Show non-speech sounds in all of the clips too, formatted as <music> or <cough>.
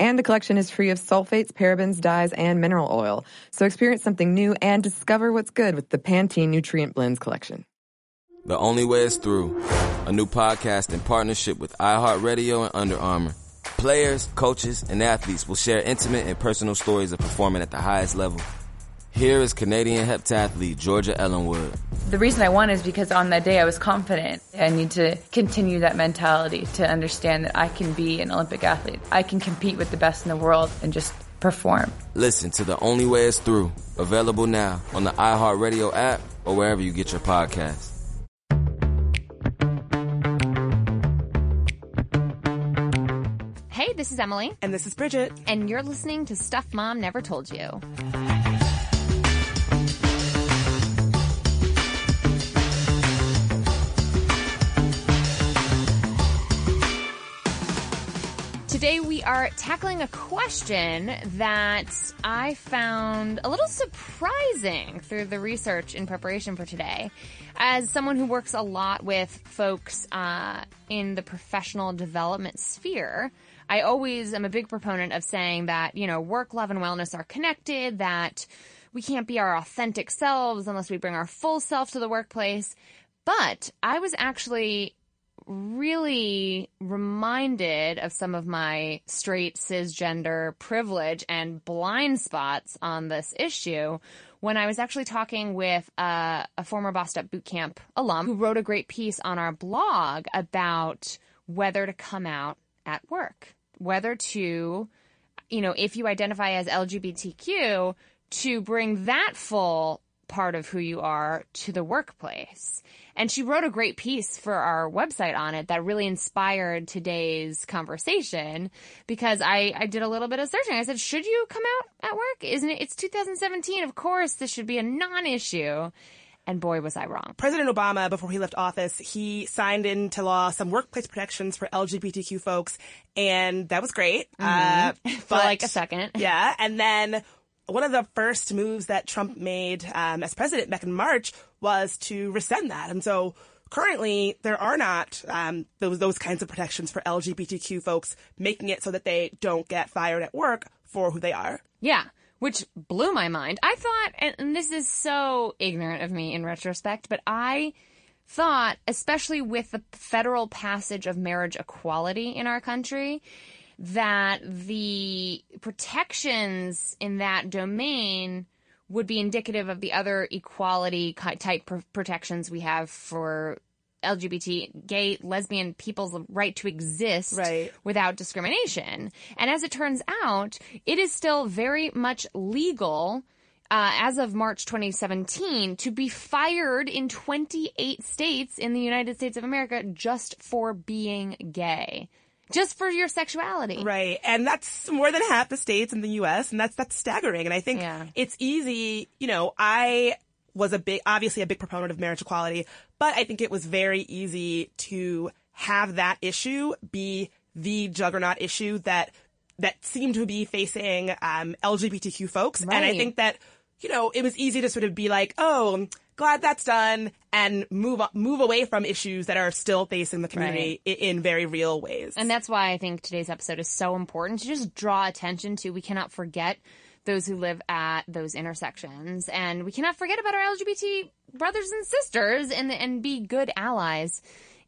And the collection is free of sulfates, parabens, dyes, and mineral oil. So experience something new and discover what's good with the Pantene Nutrient Blends collection. The Only Way is Through, a new podcast in partnership with iHeartRadio and Under Armour. Players, coaches, and athletes will share intimate and personal stories of performing at the highest level. Here is Canadian heptathlete Georgia Ellenwood. The reason I won is because on that day I was confident. I need to continue that mentality to understand that I can be an Olympic athlete. I can compete with the best in the world and just perform. Listen to The Only Way is Through, available now on the iHeartRadio app or wherever you get your podcasts. Hey, this is Emily. And this is Bridget. And you're listening to Stuff Mom Never Told You. Today we are tackling a question that I found a little surprising through the research in preparation for today. As someone who works a lot with folks uh, in the professional development sphere, I always am a big proponent of saying that, you know, work, love, and wellness are connected, that we can't be our authentic selves unless we bring our full self to the workplace. But I was actually really reminded of some of my straight cisgender privilege and blind spots on this issue when I was actually talking with uh, a former Bossed Up Bootcamp alum who wrote a great piece on our blog about whether to come out at work, whether to, you know, if you identify as LGBTQ, to bring that full part of who you are to the workplace. And she wrote a great piece for our website on it that really inspired today's conversation because I, I did a little bit of searching. I said, should you come out at work? Isn't it? It's 2017. Of course, this should be a non-issue. And boy, was I wrong. President Obama, before he left office, he signed into law some workplace protections for LGBTQ folks, and that was great. Mm-hmm. Uh, <laughs> for like a second. Yeah. And then one of the first moves that Trump made um, as president back in March was to rescind that. And so currently there are not um, those those kinds of protections for LGBTQ folks, making it so that they don't get fired at work for who they are. Yeah. Which blew my mind. I thought, and this is so ignorant of me in retrospect, but I thought, especially with the federal passage of marriage equality in our country, that the protections in that domain would be indicative of the other equality type protections we have for LGBT, gay, lesbian people's right to exist right. without discrimination. And as it turns out, it is still very much legal uh, as of March 2017 to be fired in 28 states in the United States of America just for being gay just for your sexuality. Right. And that's more than half the states in the US and that's that's staggering. And I think Yeah. it's easy, you know, I was a big obviously a big proponent of marriage equality, but I think it was very easy to have that issue be the juggernaut issue that that seemed to be facing um, LGBTQ folks. And I think that you know, it was easy to sort of be like, "Oh, glad that's done," and move move away from issues that are still facing the community i- in very real ways. And that's why I think today's episode is so important to just draw attention to. We cannot forget those who live at those intersections, and we cannot forget about our LGBT brothers and sisters, and and be good allies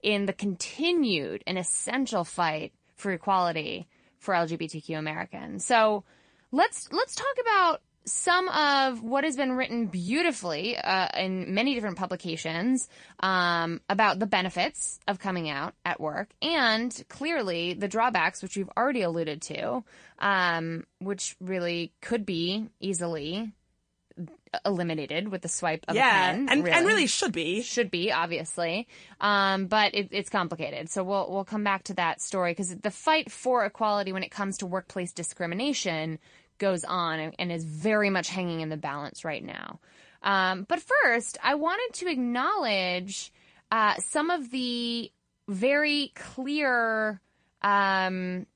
in the continued and essential fight for equality for LGBTQ Americans. So let's let's talk about some of what has been written beautifully uh, in many different publications um, about the benefits of coming out at work and clearly the drawbacks, which we've already alluded to, um, which really could be easily eliminated with the swipe of yeah, a pen. and and really should be. should be obviously, um, but it, it's complicated. So we'll we'll come back to that story because the fight for equality when it comes to workplace discrimination goes on and, is very much hanging in the balance right now. Um, but first, I wanted to acknowledge uh, some of the very clear um,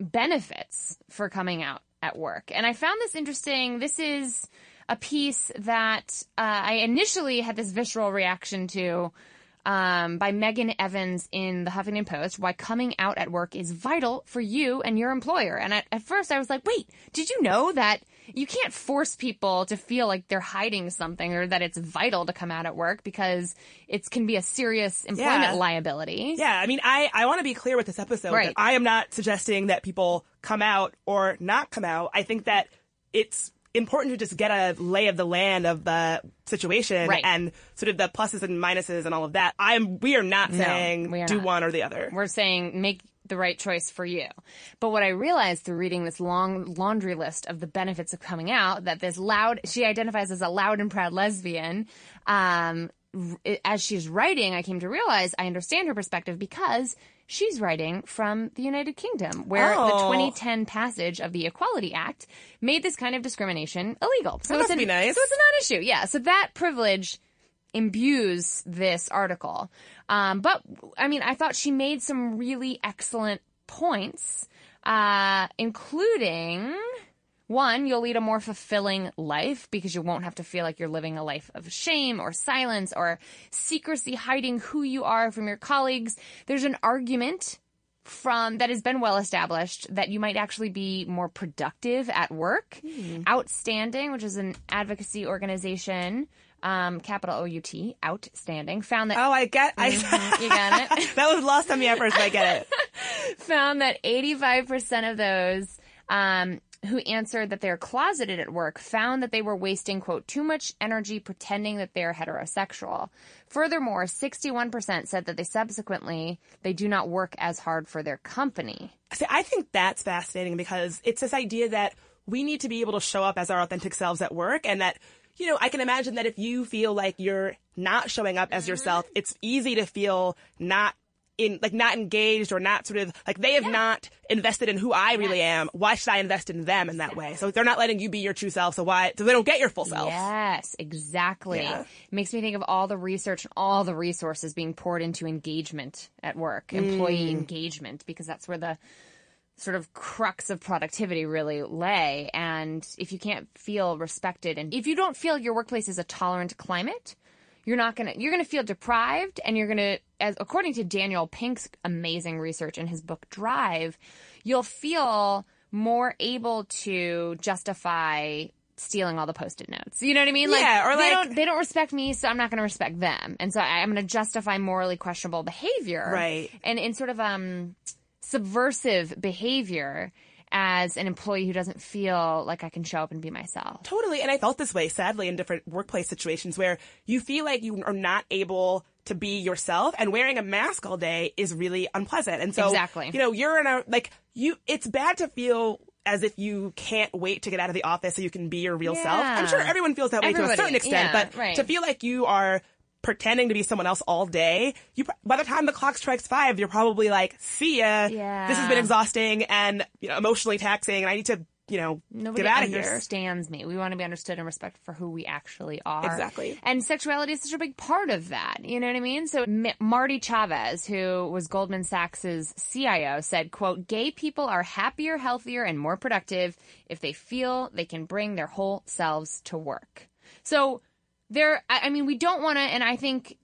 benefits for coming out at work. And I found this interesting. This is a piece that uh, I initially had this visceral reaction to um, by Megan Evans in the Huffington Post why coming out at work is vital for you and your employer. And at, at first I was like, wait, did you know that you can't force people to feel like they're hiding something or that it's vital to come out at work because it can be a serious employment Yeah. liability. Yeah, I mean, I, I want to be clear with this episode Right. that I am not suggesting that people come out or not come out. I think that it's important to just get a lay of the land of the situation Right. and sort of the pluses and minuses and all of that. I'm we are not saying we are do not. one or the other. We're saying make the right choice for you. But what I realized through reading this long laundry list of the benefits of coming out, that this loud, she identifies as a loud and proud lesbian. Um, as she's writing, I came to realize I understand her perspective because she's writing from the United Kingdom, where the Oh. 2010 passage of the Equality Act made this kind of discrimination illegal. So That it's an, be nice. So it's a non-issue. Yeah. So that privilege imbues this article. Um, but I mean, I thought she made some really excellent points, uh, including one, you'll lead a more fulfilling life because you won't have to feel like you're living a life of shame or silence or secrecy, hiding who you are from your colleagues. There's an argument from that has been well established that you might actually be more productive at work. Outstanding, which is an advocacy organization, um, capital O U T, outstanding, found that Oh, I get I you got it. <laughs> that was lost on me at first, but I get it. <laughs> found that 85% of those um, who answered that they're closeted at work found that they were wasting, quote, too much energy pretending that they're heterosexual. Furthermore, 61% said that they subsequently, they do not work as hard for their company. See, I think that's fascinating because it's this idea that we need to be able to show up as our authentic selves at work and that, you know, I can imagine that if you feel like you're not showing up as yourself, mm-hmm. it's easy to feel not in, like not engaged or not sort of, like they have not invested in who I really am. Why should I invest in them in that way? So they're not letting you be your true self. So why, so they don't get your full self. Yes, exactly. Yeah. Makes me think of all the research and all the resources being poured into engagement at work, mm. employee engagement, because that's where the sort of crux of productivity really lay. And if you can't feel respected and if you don't feel your workplace is a tolerant climate, you're not gonna you're gonna feel deprived and you're gonna as according to Daniel Pink's amazing research in his book Drive, you'll feel more able to justify stealing all the post-it notes. You know what I mean? Like, Yeah, or they like- don't they don't respect me, so I'm not going to respect them, and so I, I'm going to justify morally questionable behavior, Right. And in sort of um subversive behavior as an employee who doesn't feel like I can show up and be myself. Totally. And I felt this way, sadly, in different workplace situations where you feel like you are not able to be yourself and wearing a mask all day is really unpleasant. And so, Exactly. you know, you're in a, like, you, it's bad to feel as if you can't wait to get out of the office so you can be your real self. I'm sure everyone feels that way to a certain extent, yeah, but right. to feel like you are pretending to be someone else all day, you, by the time the clock strikes five, you're probably like, see ya. Yeah. This has been exhausting and, you know, emotionally taxing and I need to, you know, Nobody get out of here. understands me. We want to be understood and respected for who we actually are. Exactly. And sexuality is such a big part of that. You know what I mean? So M- Marty Chavez, who was Goldman Sachs's CIO, said, quote, gay people are happier, healthier, and more productive if they feel they can bring their whole selves to work. So there, I, mean, we don't want to, and I think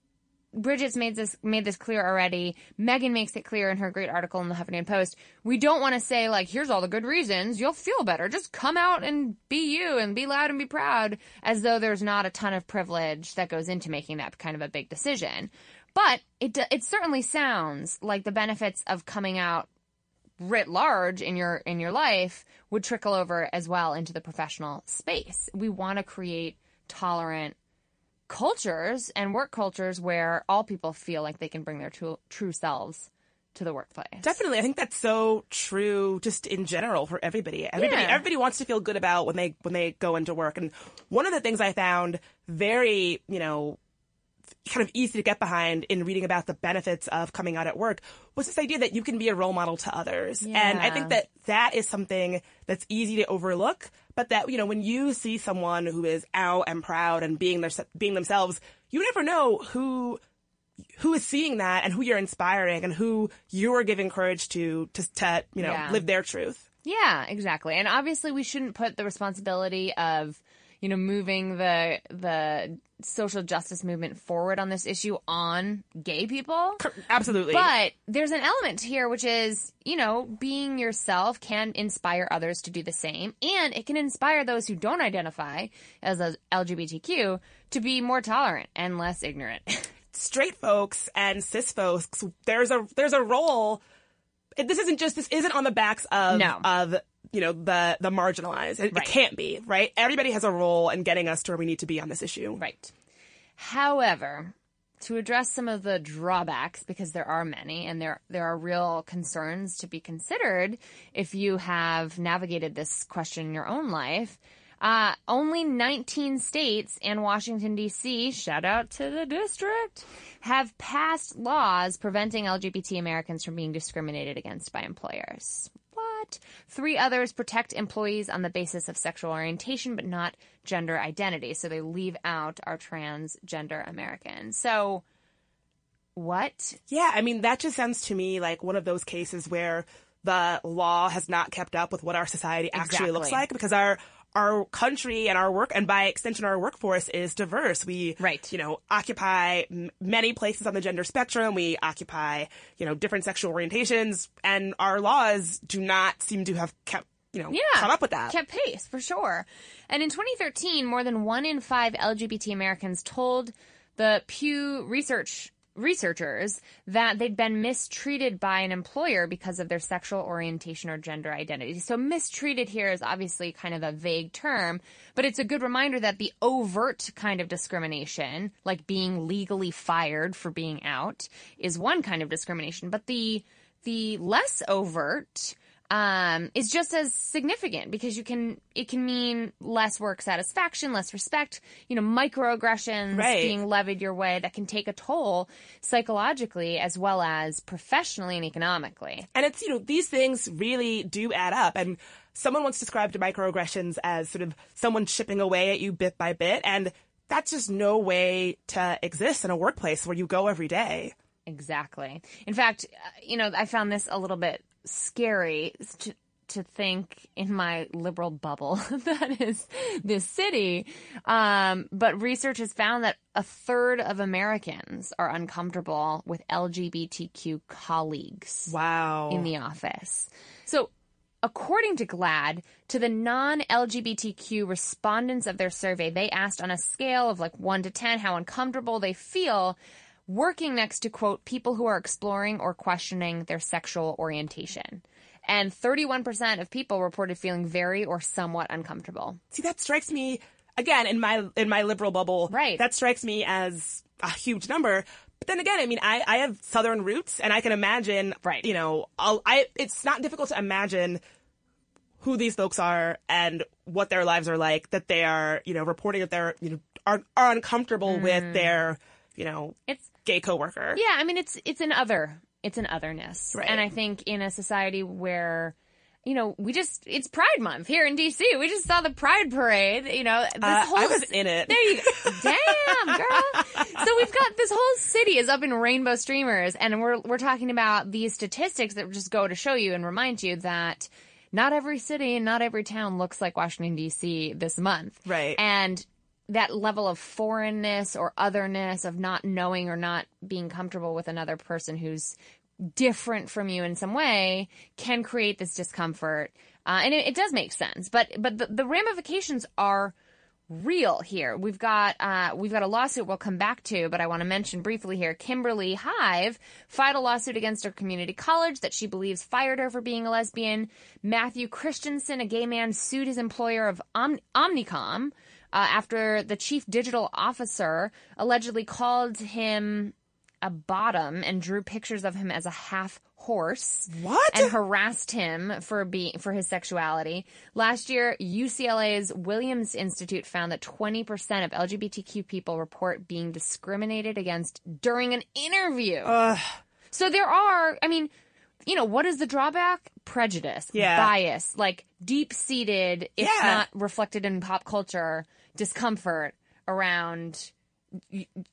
Bridget's made this made this clear already. Megan makes it clear in her great article in the Huffington Post. We don't want to say like, here's all the good reasons. You'll feel better. Just come out and be you and be loud and be proud, as though there's not a ton of privilege that goes into making that kind of a big decision. But it it certainly sounds like the benefits of coming out writ large in your in your life would trickle over as well into the professional space. We want to create tolerant cultures and work cultures where all people feel like they can bring their true, true selves to the workplace. Definitely. I think that's so true just in general for everybody. Everybody Yeah. everybody wants to feel good about when they when they go into work. And one of the things I found very, you know, kind of easy to get behind in reading about the benefits of coming out at work was this idea that you can be a role model to others. And I think that that is something that's easy to overlook, but that, you know, when you see someone who is out and proud and being their, being themselves, you never know who who is seeing that and who you're inspiring and who you're giving courage to to, to you know Yeah. live their truth. Yeah, exactly. And obviously we shouldn't put the responsibility of, you know, moving the the social justice movement forward on this issue on gay people. Absolutely. But there's an element here which is, you know, being yourself can inspire others to do the same and it can inspire those who don't identify as LGBTQ to be more tolerant and less ignorant. <laughs> straight folks and cis folks, there's a there's a role. This isn't just this isn't on the backs of No. of you know the the marginalized. It, it can't be right. Everybody has a role in getting us to where we need to be on this issue. Right. However, to address some of the drawbacks, because there are many, and there there are real concerns to be considered if you have navigated this question in your own life. Uh, only 19 states and Washington D.C. Shout out to the district have passed laws preventing LGBT Americans from being discriminated against by employers. What? Three others protect employees on the basis of sexual orientation, but not gender identity. So they leave out our transgender Americans. So, what? Yeah, I mean that just sounds to me like one of those cases where the law has not kept up with what our society actually looks like because our our country and our work and by extension our workforce is diverse. We Right. you know occupy m- many places on the gender spectrum. We occupy you know different sexual orientations and our laws do not seem to have kept you know Yeah. caught up with that. Kept pace, for sure. And in 2013, more than one in five LGBT Americans told the Pew Research researchers that they'd been mistreated by an employer because of their sexual orientation or gender identity. So mistreated here is obviously kind of a vague term, but it's a good reminder that the overt kind of discrimination, like being legally fired for being out, is one kind of discrimination, but the the less overt um, is just as significant because you can it can mean less work satisfaction, less respect, you know, microaggressions Right. being levied your way that can take a toll psychologically as well as professionally and economically. And it's, you know, these things really do add up. And someone once described microaggressions as sort of someone chipping away at you bit by bit. And that's just no way to exist in a workplace where you go every day. Exactly. In fact, uh, you know, I found this a little bit scary to, to think in my liberal bubble <laughs> that is this city. Um, but research has found that a third of Americans are uncomfortable with LGBTQ colleagues Wow. in the office. So, according to GLAAD, to the non LGBTQ respondents of their survey, they asked on a scale of like 1 to 10 how uncomfortable they feel working next to, quote, people who are exploring or questioning their sexual orientation. And 31% of people reported feeling very or somewhat uncomfortable. See, that strikes me again in my in my liberal bubble. Right. That strikes me as a huge number. But then again, I mean, I, I have southern roots, and I can imagine. Right. You know, I'll, I it's not difficult to imagine who these folks are and what their lives are like. That they are, you know, reporting that they're, you know, are are uncomfortable with mm. their, you know, It's gay coworker. Yeah, I mean it's it's an other. It's an otherness. Right. And I think in a society where you know, we just it's Pride month here in DC. We just saw the Pride parade, you know, this Uh, whole I was in it. There you go. <laughs> Damn, girl. So we've got this whole city is up in rainbow streamers and we're we're talking about these statistics that just go to show you and remind you that not every city and not every town looks like Washington DC this month. Right. And that level of foreignness or otherness of not knowing or not being comfortable with another person who's different from you in some way can create this discomfort. Uh, and it, it does make sense, but but the, the ramifications are real here. We've got uh, we've got a lawsuit we'll come back to, but I want to mention briefly here. Kimberly Hively filed a lawsuit against her community college that she believes fired her for being a lesbian. Matthew Christiansen, a gay man, sued his employer of Om- Omnicom uh, after the chief digital officer allegedly called him a bottom and drew pictures of him as a half horse. What? And harassed him for being for his sexuality. Last year, UCLA's Williams Institute found that 20% of LGBTQ people report being discriminated against during an interview. So there are, I mean, you know, what is the drawback? Prejudice, Yeah. bias, like deep seated, if Yeah. not reflected in pop culture, discomfort around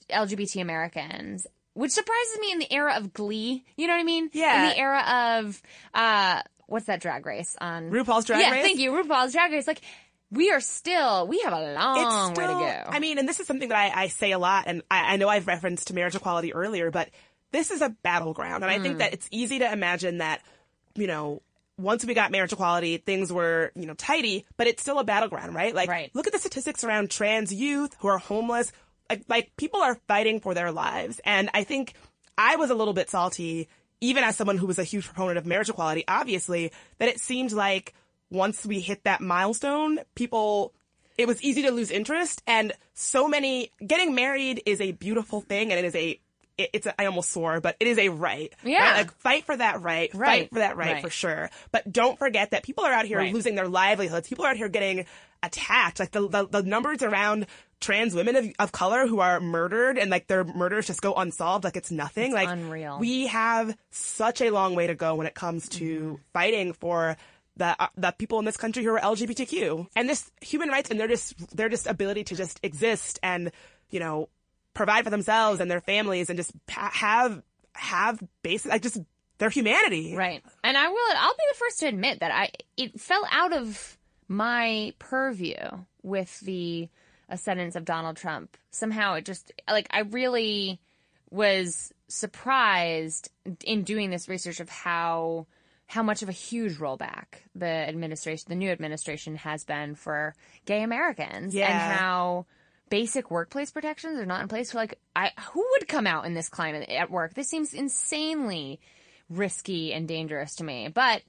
LGBT Americans. Which surprises me in the era of Glee. You know what I mean? Yeah. In the era of uh what's that drag race on RuPaul's Drag yeah, Race? Yeah, thank you. RuPaul's Drag Race. Like we are still we have a long it's way to go. I mean, and this is something that I, I say a lot, and I, I know I've referenced to marriage equality earlier, but this is a battleground, and I Mm. think that it's easy to imagine that, you know, once we got marriage equality, things were, you know, tidy, but it's still a battleground, right? Like, Right. look at the statistics around trans youth who are homeless. Like, like people are fighting for their lives, and I think I was a little bit salty, even as someone who was a huge proponent of marriage equality, obviously, that it seemed like once we hit that milestone, people it was easy to lose interest and so many getting married is a beautiful thing and it is a it, it's a, I almost swore, but it is a right. Yeah. Right? Like fight for that right. Right. Fight for that right, Right. for sure. But don't forget that people are out here Right. losing their livelihoods. People are out here getting attacked. Like the the, the numbers around trans women of, of color who are murdered and like their murders just go unsolved like it's nothing. like unreal. we have such a long way to go when it comes to fighting for the uh, the people in this country who are LGBTQ and this human rights and their just their just ability to just exist and you know provide for themselves and their families and just ha- have have basic like just their humanity. Right. And I will I'll be the first to admit that I it fell out of my purview with the ascendance of Donald Trump. Somehow it just like I really was surprised in doing this research of how how much of a huge rollback the administration the new administration has been for gay Americans and how basic workplace protections are not in place like I who would come out in this climate at work? This seems insanely risky and dangerous to me. But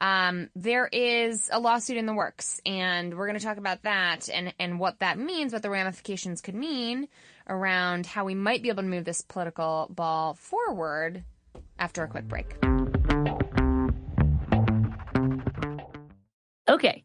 um, there is a lawsuit in the works, and we're going to talk about that and and what that means, what the ramifications could mean around how we might be able to move this political ball forward after a quick break. Okay.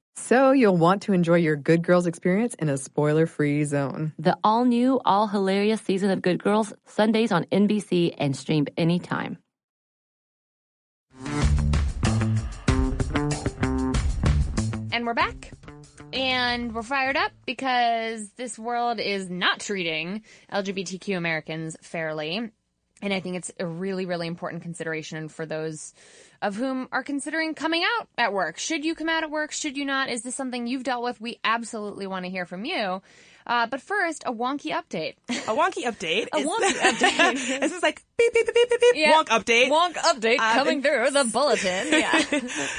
So, you'll want to enjoy your Good Girls experience in a spoiler free zone. The all new, all hilarious season of Good Girls, Sundays on NBC and streamed anytime. And we're back. And we're fired up because this world is not treating LGBTQ Americans fairly. And I think it's a really, really important consideration for those of whom are considering coming out at work. Should you come out at work? Should you not? Is this something you've dealt with? We absolutely want to hear from you. Uh, but first, a wonky update. A wonky update. <laughs> A wonky update. <laughs> this is like beep beep beep beep beep beep. Yeah. Wonk update. Wonk update Uh, coming through the bulletin. <laughs> Yeah.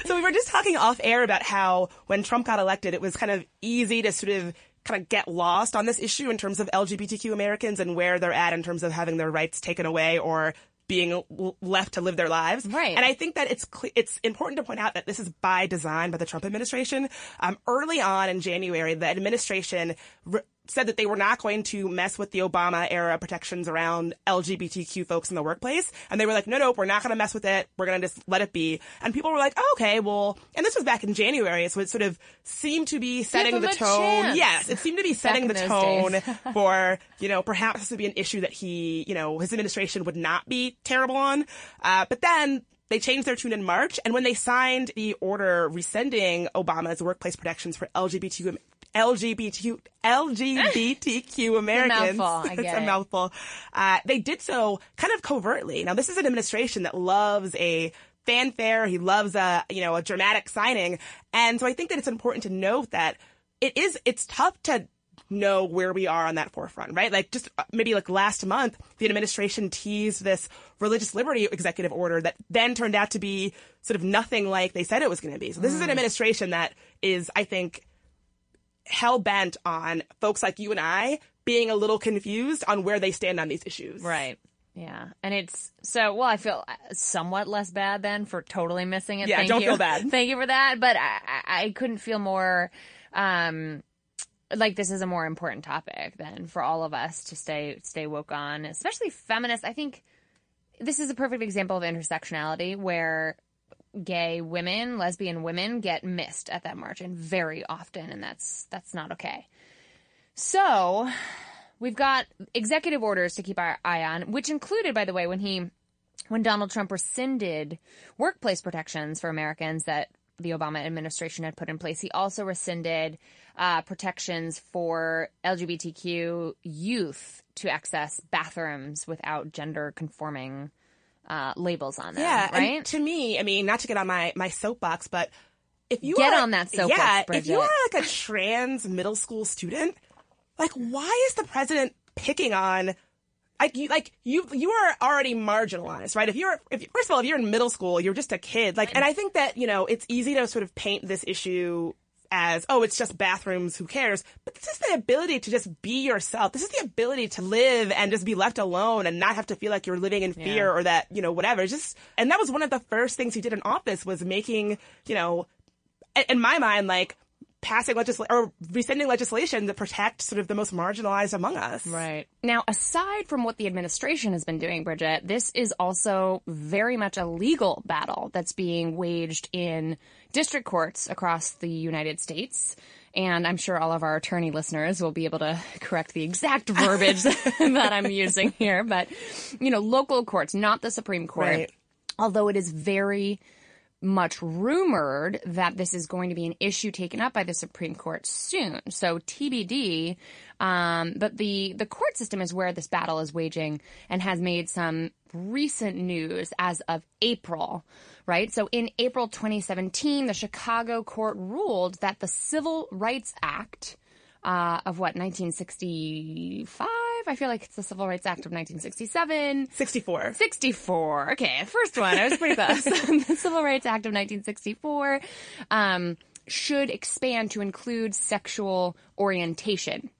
so we were just talking off air about how when Trump got elected, it was kind of easy to sort of kind of get lost on this issue in terms of LGBTQ Americans and where they're at in terms of having their rights taken away or being left to live their lives. Right. And I think that it's it's important to point out that this is by design by the Trump administration. Um, early on in January, the administration re- said that they were not going to mess with the Obama era protections around LGBTQ folks in the workplace. And they were like, no, no, we're not going to mess with it. We're going to just let it be. And people were like, oh, okay, well, and this was back in January. So it sort of seemed to be setting the tone. chance. Yes, it seemed to be setting the tone <laughs> for, you know, perhaps this would be an issue that he, you know, his administration would not be terrible on. Uh, but then they changed their tune in March, and when they signed the order rescinding Obama's workplace protections for LGBTQ LGBTQ LGBTQ <laughs> Americans, mouthful, I <laughs> it's a it. mouthful. Uh, they did so kind of covertly. Now, this is an administration that loves a fanfare. He loves a you know a dramatic signing, and so I think that it's important to note that it is it's tough to know where we are on that forefront, right? Like just uh, maybe like last month, the administration teased this religious liberty executive order that then turned out to be sort of nothing like they said it was going to be. So this is an administration that is, I think, hell bent on folks like you and I being a little confused on where they stand on these issues. Right. Yeah. And it's so, well, I feel somewhat less bad then for totally missing it. Yeah, Thank don't you. feel bad. <laughs> Thank you for that. But I, I, couldn't feel more, um, like this is a more important topic than for all of us to stay, stay woke on, especially feminists. I think this is a perfect example of intersectionality where gay women, lesbian women get missed at that margin very often. And that's, that's not okay. So we've got executive orders to keep our eye on, which included, by the way, when he, when Donald Trump rescinded workplace protections for Americans that the Obama administration had put in place, he also rescinded uh, protections for LGBTQ youth to access bathrooms without gender conforming uh, labels on them. Yeah, right. And to me, I mean, not to get on my my soapbox, but if you Get are, on that soapbox, yeah, if you are like a trans middle school student, like why is the president picking on? Like you, like you, you are already marginalized, right? If you're, if first of all, if you're in middle school, you're just a kid. Like, and I think that you know it's easy to sort of paint this issue as, oh, it's just bathrooms, who cares? But this is the ability to just be yourself. This is the ability to live and just be left alone and not have to feel like you're living in fear or that, you know, whatever. It's Just, and that was one of the first things he did in office was making, you know, in my mind, like passing legislation or rescinding legislation that protects sort of the most marginalized among us. Right. Now, aside from what the administration has been doing, Bridget, this is also very much a legal battle that's being waged in district courts across the United States. And I'm sure all of our attorney listeners will be able to correct the exact <laughs> verbiage <laughs> that I'm using here. But, you know, local courts, not the Supreme Court. Right. Although it is very much rumored that this is going to be an issue taken up by the Supreme Court soon. So TBD. Um, but the the court system is where this battle is waging and has made some recent news as of April. Right. So in April 2017, the Chicago court ruled that the Civil Rights Act uh, of what 1965. I feel like it's the Civil Rights Act of 1967. 64. 64. Okay, first one. I was pretty close. <laughs> <laughs> the Civil Rights Act of 1964 um, should expand to include sexual orientation.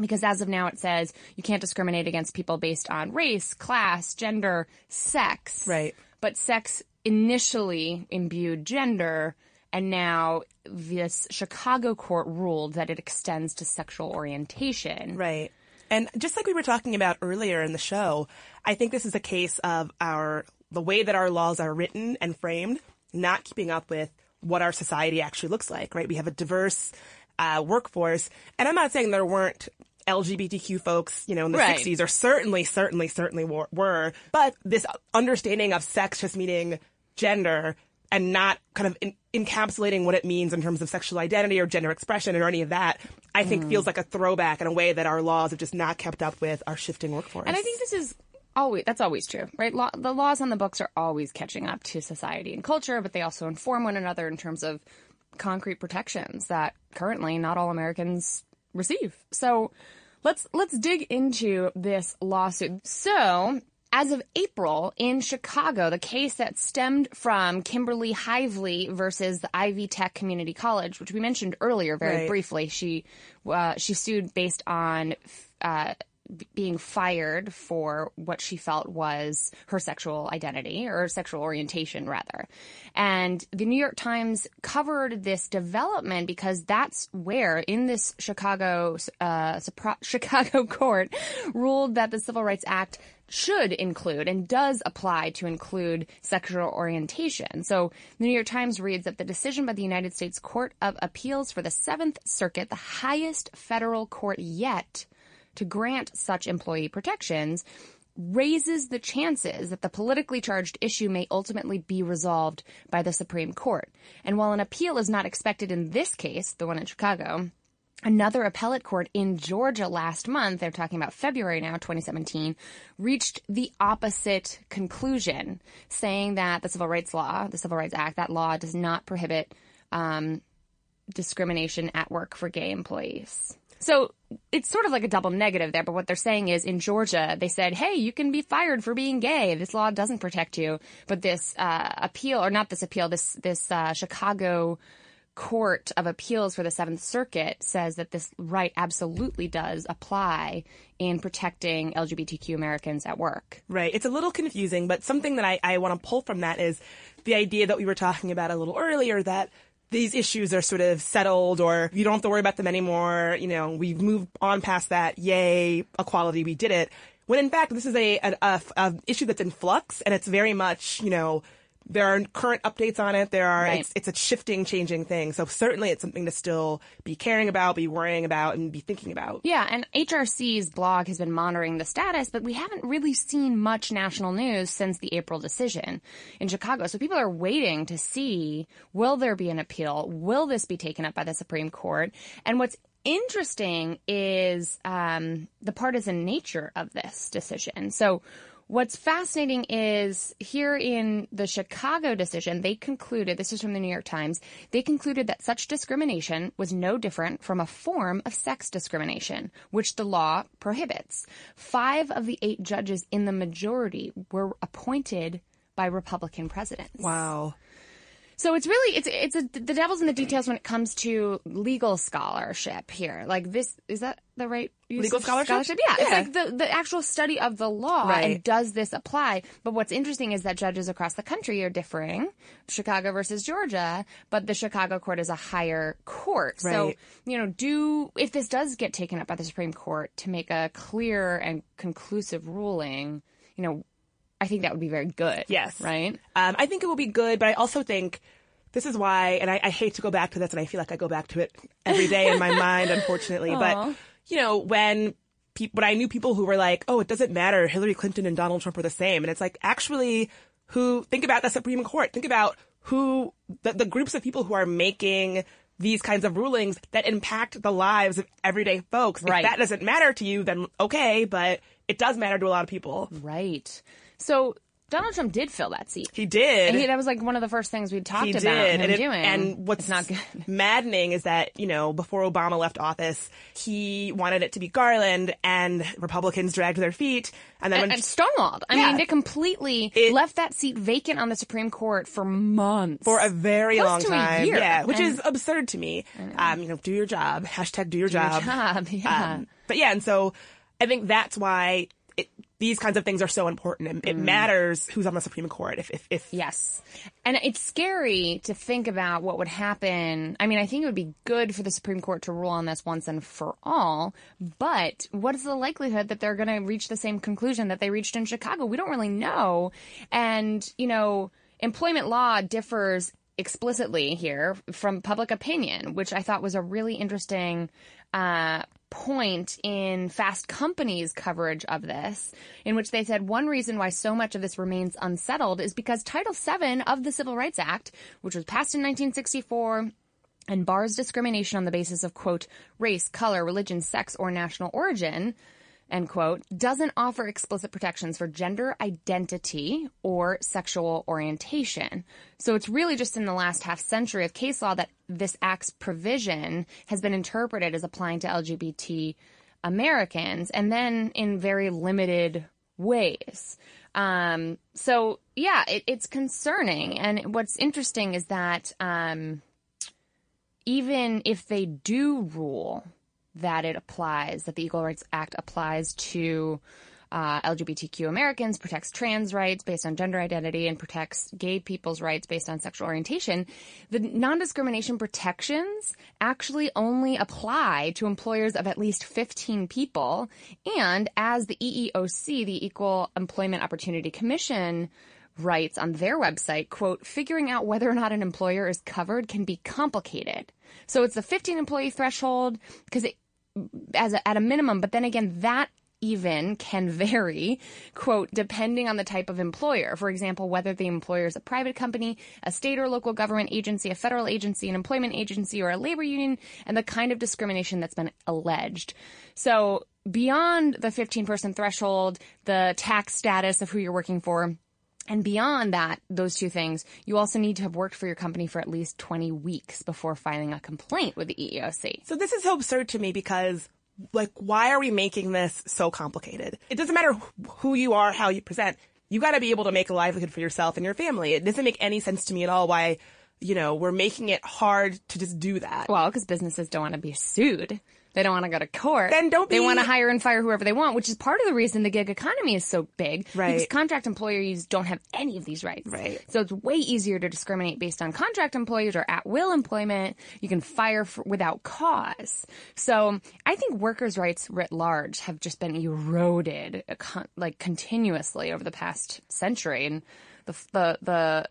Because as of now, it says you can't discriminate against people based on race, class, gender, sex. Right. But sex initially imbued gender, and now this Chicago court ruled that it extends to sexual orientation. Right. And just like we were talking about earlier in the show, I think this is a case of our the way that our laws are written and framed not keeping up with what our society actually looks like, right? We have a diverse uh, workforce, and I'm not saying there weren't LGBTQ folks, you know, in the Right. 60s, or certainly, certainly, certainly were, were, but this understanding of sex just meaning gender and not kind of in, encapsulating what it means in terms of sexual identity or gender expression or any of that, I think feels like a throwback in a way that our laws have just not kept up with our shifting workforce. And I think this is always that's always true, right? Law, the laws on the books are always catching up to society and culture, but they also inform one another in terms of concrete protections that currently not all Americans receive. So let's let's dig into this lawsuit. So as of April in Chicago, the case that stemmed from Kimberly Hively versus the Ivy Tech Community College, which we mentioned earlier very Right. briefly, she uh, she sued based on uh, being fired for what she felt was her sexual identity or sexual orientation, rather. And the New York Times covered this development because that's where, in this Chicago uh, <laughs> Chicago court, ruled that the Civil Rights Act should include and does apply to include sexual orientation. So the New York Times reads that the decision by the United States Court of Appeals for the Seventh Circuit, the highest federal court yet, to grant such employee protections raises the chances that the politically charged issue may ultimately be resolved by the Supreme Court. And while an appeal is not expected in this case, the one in Chicago, Another appellate court in Georgia last month, they're talking about February now, 2017, reached the opposite conclusion, saying that the Civil Rights Law, the Civil Rights Act, that law does not prohibit um, discrimination at work for gay employees. So it's sort of like a double negative there, but what they're saying is in Georgia, they said, hey, you can be fired for being gay. This law doesn't protect you. But this uh, appeal, or not this appeal, this, this uh, Chicago Court of Appeals for the Seventh Circuit says that this right absolutely does apply in protecting LGBTQ Americans at work. Right. It's a little confusing, but something that I, I want to pull from that is the idea that we were talking about a little earlier that these issues are sort of settled or you don't have to worry about them anymore. You know, we've moved on past that. Yay, equality, we did it. When in fact, this is a, a, a, a issue that's in flux and it's very much, you know, there are current updates on it. There are, Right. it's, it's a shifting, changing thing. So certainly it's something to still be caring about, be worrying about, and be thinking about. Yeah, and HRC's blog has been monitoring the status, but we haven't really seen much national news since the April decision in Chicago. So people are waiting to see will there be an appeal? Will this be taken up by the Supreme Court? And what's interesting is um, the partisan nature of this decision. So What's fascinating is here in the Chicago decision, they concluded, this is from the New York Times, they concluded that such discrimination was no different from a form of sex discrimination, which the law prohibits. Five of the eight judges in the majority were appointed by Republican presidents. Wow. So it's really it's it's a, the devil's in the details when it comes to legal scholarship here. Like this is that the right use Legal of scholarship? Yeah, it's like the the actual study of the law Right. and does this apply? But what's interesting is that judges across the country are differing, Chicago versus Georgia, but the Chicago court is a higher court. Right. So you know, do if this does get taken up by the Supreme Court to make a clear and conclusive ruling, you know. I think that would be very good. Yes. Right? Um, I think it will be good, but I also think this is why, and I, I hate to go back to this, and I feel like I go back to it every day in my <laughs> mind, unfortunately. But you know, when people, when I knew people who were like, "Oh, it doesn't matter, Hillary Clinton and Donald Trump are the same," and it's like, actually, who think about the Supreme Court? Think about who the, the groups of people who are making these kinds of rulings that impact the lives of everyday folks. Right. If that doesn't matter to you, then okay, but it does matter to a lot of people. Right. So Donald Trump did fill that seat. He did. And he, that was like one of the first things we talked he about did. and it- doing. And what's it's not good. <laughs> maddening is that, you know, before Obama left office, he wanted it to be Garland and Republicans dragged their feet. And then And, when and stonewalled. I Yeah. mean, they completely It- left that seat vacant on the Supreme Court for months. for a very Close long time. year. Yeah, which And- is absurd to me. Um, you know, do your job. Hashtag do your your job. job, <laughs> yeah. Um, but yeah, and so I think that's why these kinds of things are so important. It, Mm. it matters who's on the Supreme Court. If, if, if Yes. And it's scary to think about what would happen. I mean, I think it would be good for the Supreme Court to rule on this once and for all, but what is the likelihood that they're going to reach the same conclusion that they reached in Chicago? We don't really know. And, you know, employment law differs explicitly here from public opinion, which I thought was a really interesting uh, point in Fast Company's coverage of this, in which they said one reason why so much of this remains unsettled is because Title VII of the Civil Rights Act, which was passed in 1964, and bars discrimination on the basis of quote race, color, religion, sex, or national origin. End quote, doesn't offer explicit protections for gender identity or sexual orientation. So it's really just in the last half century of case law that this act's provision has been interpreted as applying to LGBT Americans and then in very limited ways. Um, so yeah, it, it's concerning. And what's interesting is that, um, even if they do rule that it applies, that the Equal Rights Act applies to uh, LGBTQ Americans, protects trans rights based on gender identity, and protects gay people's rights based on sexual orientation, the non discrimination protections actually only apply to employers of at least 15 people. And as the EEOC, the Equal Employment Opportunity Commission, writes on their website, quote, figuring out whether or not an employer is covered can be complicated. So it's the 15 employee threshold because it, as a, at a minimum, but then again, that even can vary, quote, depending on the type of employer. For example, whether the employer is a private company, a state or local government agency, a federal agency, an employment agency, or a labor union, and the kind of discrimination that's been alleged. So beyond the 15 person threshold, the tax status of who you're working for, and beyond that, those two things, you also need to have worked for your company for at least 20 weeks before filing a complaint with the EEOC. So this is so absurd to me because like, why are we making this so complicated? It doesn't matter who you are, how you present. You got to be able to make a livelihood for yourself and your family. It doesn't make any sense to me at all why, you know, we're making it hard to just do that. Well, because businesses don't want to be sued. They don't want to go to court. Then don't be. They want to hire and fire whoever they want, which is part of the reason the gig economy is so big. Right. Because contract employees don't have any of these rights. Right. So it's way easier to discriminate based on contract employees or at will employment. You can fire for, without cause. So I think workers' rights writ large have just been eroded like continuously over the past century, and the the the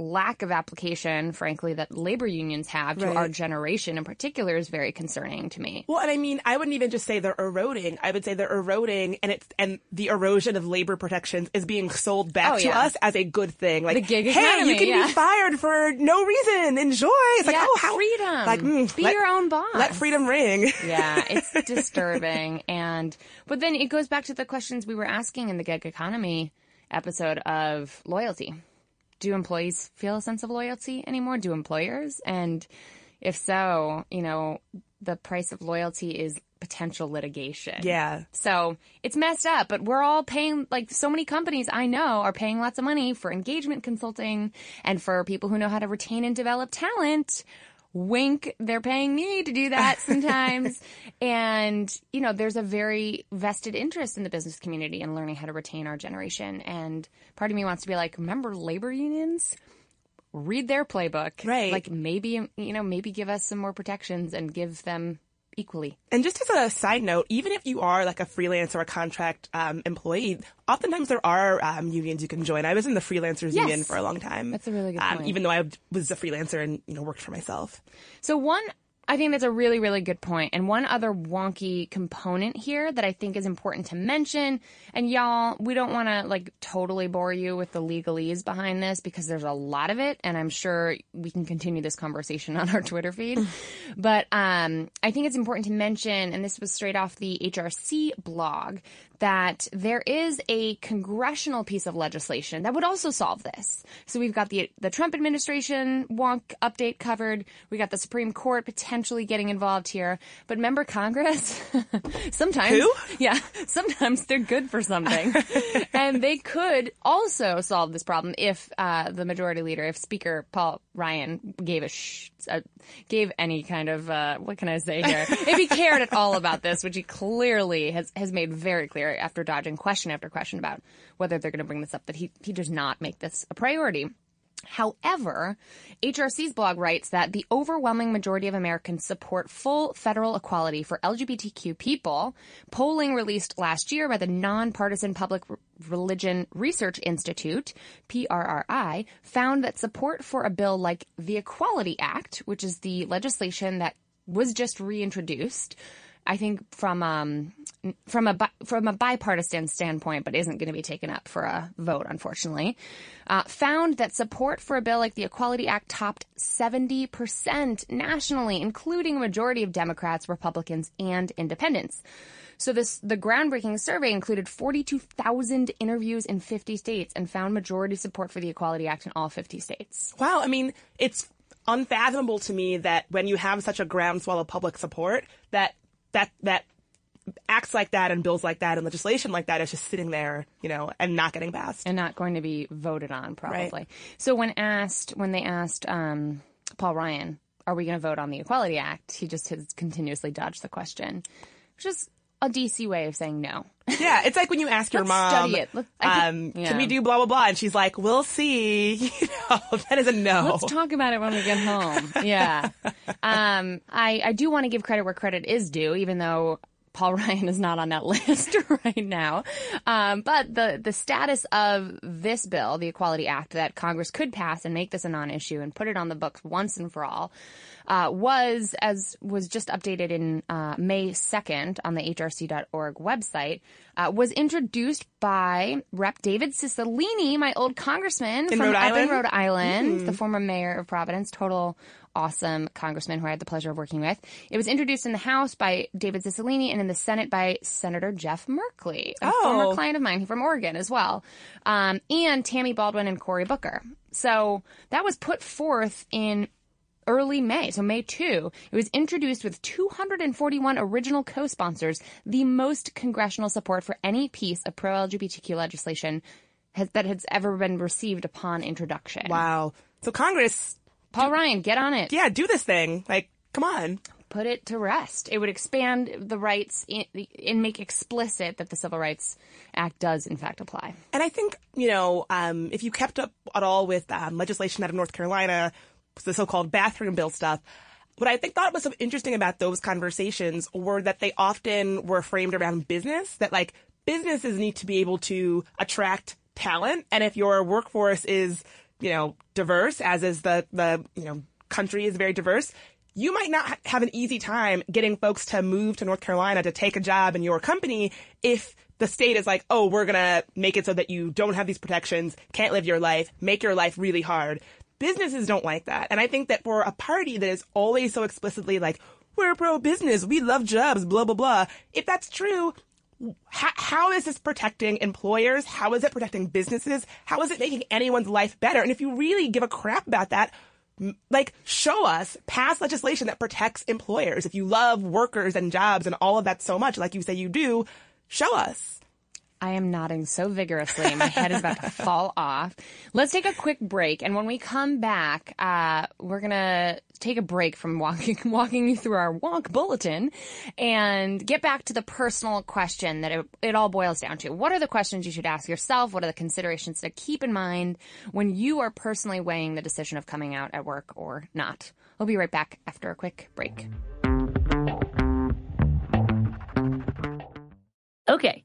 lack of application, frankly, that labor unions have to Right. our generation in particular is very concerning to me. Well, and I mean, I wouldn't even just say they're eroding. I would say they're eroding, and it's and the erosion of labor protections is being sold back Oh, to yeah. us as a good thing. Like, The gig hey, economy, you can yeah. be fired for no reason. Enjoy. It's like, Yeah, oh, how freedom. Like, mm, Be let- your own boss. Let freedom ring. <laughs> yeah, it's disturbing. And, but then it goes back to the questions we were asking in the gig economy episode of loyalty. Do employees feel a sense of loyalty anymore? Do employers? And if so, you know, the price of loyalty is potential litigation. Yeah. So it's messed up, but we're all paying, like so many companies I know are paying lots of money for engagement consulting and for people who know how to retain and develop talent. Wink, they're paying me to do that <laughs> sometimes. and, you know, there's a very vested interest in the business community in learning how to retain our generation. And part of me wants to be like, remember labor unions? Read their playbook. Right. Like maybe, you know, maybe give us some more protections and give them equally. And just as a side note, even if you are like a freelance or a contract um, employee, oftentimes there are um, unions you can join. I was in the freelancers Yes. union for a long time. That's a really good um, point. Even though I was a freelancer and you know worked for myself. So one, I think that's a really, really good point. And one other wonky component here that I think is important to mention, and y'all, we don't want to like totally bore you with the legalese behind this because there's a lot of it, and I'm sure we can continue this conversation <laughs> on our Twitter feed. <laughs> but um, I think it's important to mention, and this was straight off the HRC blog, that there is a congressional piece of legislation that would also solve this. So we've got the the Trump administration wonk update covered. We got the Supreme Court potentially getting involved here. But member Congress, <laughs> sometimes Who? yeah, <laughs> sometimes they're good for something, <laughs> and they could also solve this problem if uh, the majority leader, if Speaker Paul Ryan gave a, sh- uh, gave any kind of uh, what can I say here, if he cared at all about this, which he clearly has has made very clear after dodging question after question about whether they're going to bring this up, that he he does not make this a priority. However, HRC's blog writes that the overwhelming majority of Americans support full federal equality for LGBTQ people. Polling released last year by the Nonpartisan Public Religion Research Institute, PRRI, found that support for a bill like the Equality Act, which is the legislation that was just reintroduced, I think from um, from a from a bipartisan standpoint, but isn't going to be taken up for a vote, unfortunately, uh, found that support for a bill like the Equality Act topped 70 percent nationally, including a majority of Democrats, Republicans, and Independents. So this the groundbreaking survey included 42,000 interviews in 50 states and found majority support for the Equality Act in all 50 states. Wow, I mean, it's unfathomable to me that when you have such a groundswell of public support, that that that acts like that and bills like that and legislation like that is just sitting there, you know, and not getting passed. and not going to be voted on probably. Right. So when asked when they asked um, Paul Ryan, "Are we going to vote on the Equality Act?" He just has continuously dodged the question, which is a DC way of saying no. <laughs> Yeah, it's like when you ask your Let's mom, study it. Let- I um, yeah. can we do blah blah blah, and she's like, "We'll see." <laughs> You know, that is a no. Let's talk about it when we get home. Yeah. <laughs> Um, I, I do want to give credit where credit is due, even though Paul <laughs> Ryan is not on that <laughs> list right now. Um, but the, the status of this bill, the Equality Act, that Congress could pass and make this a non-issue and put it on the books once and for all, uh, was, as was just updated in uh, May 2nd on the hrc.org website, uh, was introduced by Rep. David Cicilline, my old congressman In from Rhode up in Island? Rhode Island, the former mayor of Providence, total awesome congressman who I had the pleasure of working with. It was introduced in the House by David Cicilline and in the Senate by Senator Jeff Merkley, a Oh. former client of mine from Oregon as well, um, and Tammy Baldwin and Cory Booker. So that was put forth in early May, so May 2. It was introduced with 241 original co-sponsors, the most congressional support for any piece of pro-LGBTQ legislation has, that has ever been received upon introduction. wow. So Congress, Paul Ryan, get on it. yeah, do this thing. Like, come on. Put it to rest. It would expand the rights and make explicit that the Civil Rights Act does, in fact, apply. And I think, you know, um, if you kept up at all with um, legislation out of North Carolina, the so-called bathroom bill stuff, what I think thought was so interesting about those conversations were that they often were framed around business, that like businesses need to be able to attract talent. And if your workforce is, you know, diverse, as is the, the, you know, country is very diverse, you might not have an easy time getting folks to move to North Carolina to take a job in your company if the state is like, oh, we're gonna make it so that you don't have these protections, can't live your life, make your life really hard. Businesses don't like that. And I think that for a party that is always so explicitly like, we're pro business, we love jobs, blah, blah, blah. If that's true, how, how is this protecting employers? How is it protecting businesses? How is it making anyone's life better? And if you really give a crap about that, like show us pass legislation that protects employers. If you love workers and jobs and all of that so much, like you say you do, show us. I am nodding so vigorously. My head is about to fall off. Let's take a quick break. And when we come back, uh, we're going to take a break from walking, <laughs> walking you through our wonk bulletin and get back to the personal question that it, it all boils down to. What are the questions you should ask yourself? What are the considerations to keep in mind when you are personally weighing the decision of coming out at work or not? We'll be right back after a quick break. Okay.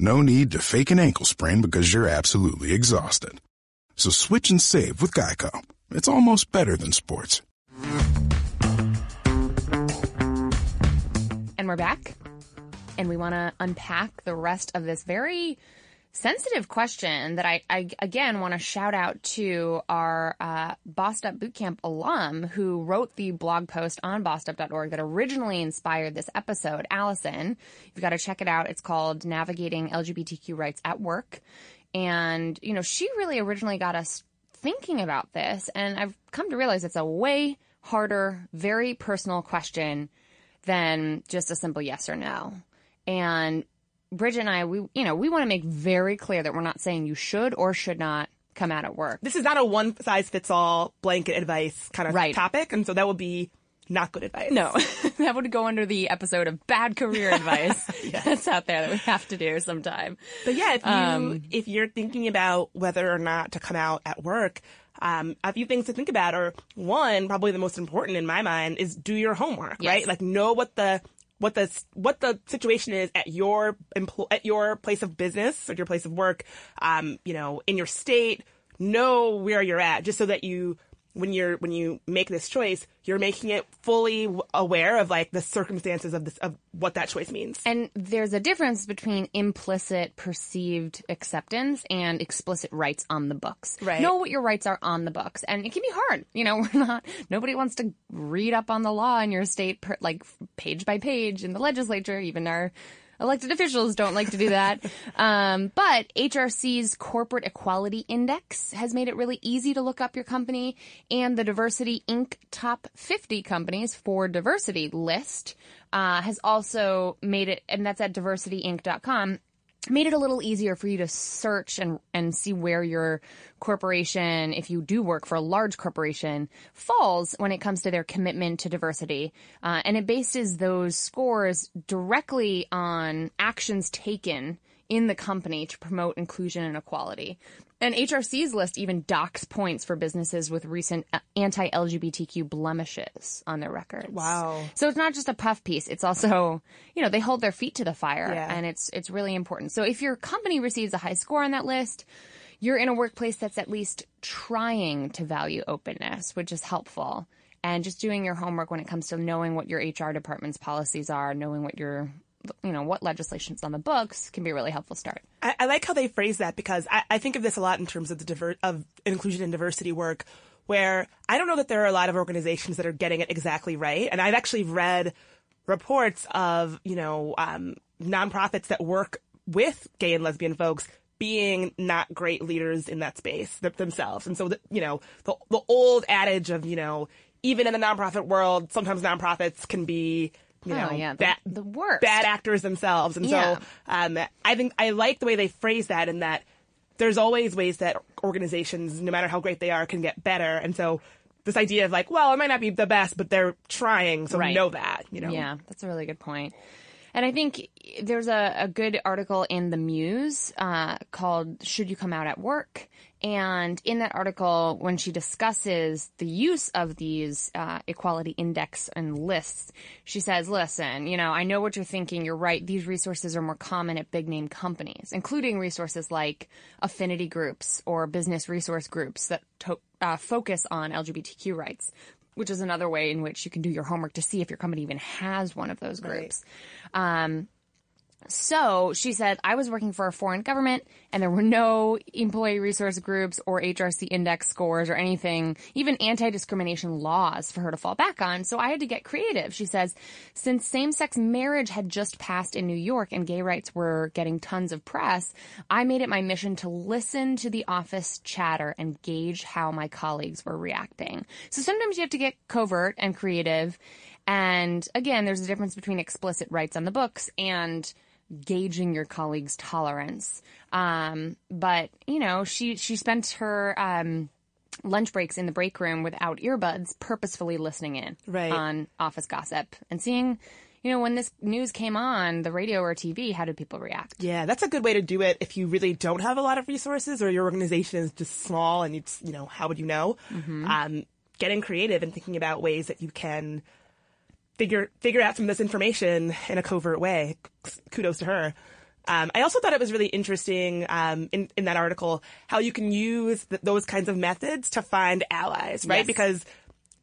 No need to fake an ankle sprain because you're absolutely exhausted. So switch and save with Geico. it's almost better than sports. And we're back. And we want to unpack the rest of this very sensitive question that I, I again want to shout out to our uh, Bossed Up Bootcamp alum who wrote the blog post on bossedup.org that originally inspired this episode. Allison, you've got to check it out. It's called Navigating LGBTQ Rights at Work. And, you know, she really originally got us thinking about this. And I've come to realize it's a way harder, very personal question than just a simple yes or no. And Bridget and I, we, you know, we want to make very clear that we're not saying you should or should not come out at work. This is not a one size fits all blanket advice kind of Right. topic, and so that would be not good advice. No, <laughs> that would go under the episode of bad career advice <laughs> that's out there that we have to do sometime. But yeah, if you Um, if you're thinking about whether or not to come out at work, um, a few things to think about are one, probably the most important in my mind, is do your homework, Yes. right? Like know what the what the what the situation is at your empl- at your place of business or your place of work, um, you know, in your state. Know where you're at, just so that you when you're when you make this choice, you're making it fully aware of like the circumstances of this of what that choice means. And there's a difference between implicit perceived acceptance and explicit rights on the books. Right. Know what your rights are on the books. And it can be hard. You know, <laughs> we're not, nobody wants to read up on the law in your state, per, like page by page in the legislature. Even our elected officials don't like to do that. <laughs> um, but HRC's Corporate Equality Index has made it really easy to look up your company and the Diversity Inc. Top 50 Companies for Diversity list uh, has also made it, and that's at diversityinc.com made it a little easier for you to search and and see where your corporation, if you do work for a large corporation, falls when it comes to their commitment to diversity. Uh, and it bases those scores directly on actions taken in the company to promote inclusion and equality. And HRC's list even docks points for businesses with recent uh, anti-LGBTQ blemishes on their records. Wow. So it's not just a puff piece. It's also, you know, they hold their feet to the fire Yeah. and it's, it's really important. So if your company receives a high score on that list, you're in a workplace that's at least trying to value openness, which is helpful. And just doing your homework when it comes to knowing what your HR department's policies are, knowing what your, you know, what legislation's on the books can be a really helpful start. I, I like how they phrase that because I, I think of this a lot in terms of the diver- of inclusion and diversity work, where I don't know that there are a lot of organizations that are getting it exactly right, and I've actually read reports of you know um, nonprofits that work with gay and lesbian folks being not great leaders in that space th- themselves, and so the, you know the the old adage of you know even in the nonprofit world, sometimes nonprofits can be you know Oh, yeah, the- bad, the worst. bad actors themselves, and Yeah. so um, I think I like the way they phrase that in that there's always ways that organizations, no matter how great they are, can get better. And so this idea of like, well, it might not be the best, but they're trying, so Right. we know that, you know. Yeah, that's a really good point. And I think there's a, a good article in the Muse uh, called "Should You Come Out at Work?" And in that article, when she discusses the use of these uh, equality index and lists, she says, "Listen, you know, I know what you're thinking. You're right. These resources are more common at big name companies, including resources like affinity groups or business resource groups that to- uh, focus on LGBTQ rights." which is another way in which you can do your homework to see if your company even has one of those groups. Um, so she said, I was working for a foreign government and there were no employee resource groups or HRC index scores or anything, even anti discrimination laws for her to fall back on. So I had to get creative. She says, since same sex marriage had just passed in New York and gay rights were getting tons of press, I made it my mission to listen to the office chatter and gauge how my colleagues were reacting. So sometimes you have to get covert and creative. And again, there's a difference between explicit rights on the books and gauging your colleagues' tolerance. Um, but you know, she she spent her um, lunch breaks in the break room without earbuds, purposefully listening in Right. on office gossip and seeing. You know, when this news came on the radio or TV, how did people react? Yeah, that's a good way to do it if you really don't have a lot of resources or your organization is just small and it's, you know, how would you know? Um, getting creative and thinking about ways that you can figure figure out some of this information in a covert way. Kudos to her. Um, I also thought it was really interesting um, in in that article how you can use th- those kinds of methods to find allies, right? Yes. Because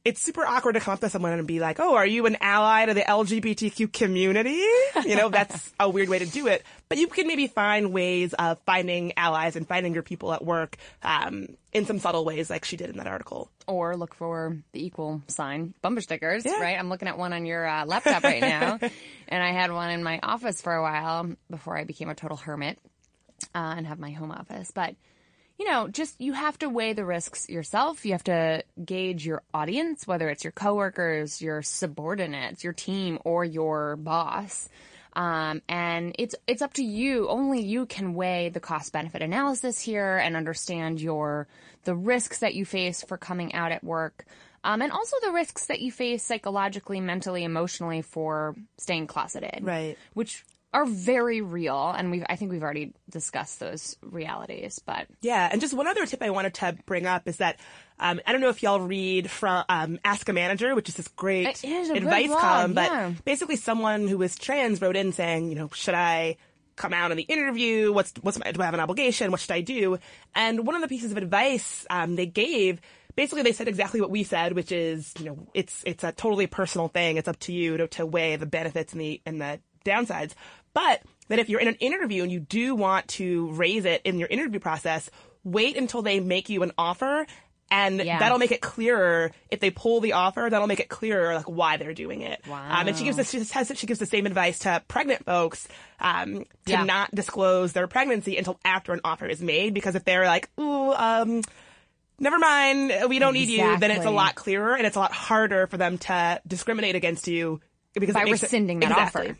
it's super awkward to come up to someone and be like, "Oh, are you an ally to the LGBTQ community?" You know, that's <laughs> a weird way to do it. But you can maybe find ways of finding allies and finding your people at work um, in some subtle ways, like she did in that article. or look for the equal sign bumper stickers, Yeah. right? I'm looking at one on your uh, laptop right now, <laughs> and I had one in my office for a while before I became a total hermit uh, and have my home office. But you know, just you have to weigh the risks yourself. You have to gauge your audience, whether it's your coworkers, your subordinates, your team, or your boss. Um, and it's it's up to you. Only you can weigh the cost benefit analysis here and understand your the risks that you face for coming out at work, um, and also the risks that you face psychologically, mentally, emotionally for staying closeted, Right. Which are very real, and we I think we've already discussed those realities. But Yeah, and just one other tip I wanted to bring up is that um, I don't know if y'all read from um, Ask a Manager, which is this great is advice blog, column, but yeah. basically someone who was trans wrote in saying, you know, should I come out in the interview? What's what's my, do I have an obligation? What should I do? And one of the pieces of advice um, they gave. Basically, they said exactly what we said, which is, you know, it's it's a totally personal thing. It's up to you to, to weigh the benefits and the and the downsides. But that if you're in an interview and you do want to raise it in your interview process, wait until they make you an offer and Yeah. that'll make it clearer if they pull the offer that'll make it clearer like why they're doing it um, and she gives us she says that she gives the same advice to pregnant folks um, to Yeah. not disclose their pregnancy until after an offer is made because if they're like ooh um never mind we don't need you then it's a lot clearer and it's a lot harder for them to discriminate against you because by makes it- rescinding that exactly. offer.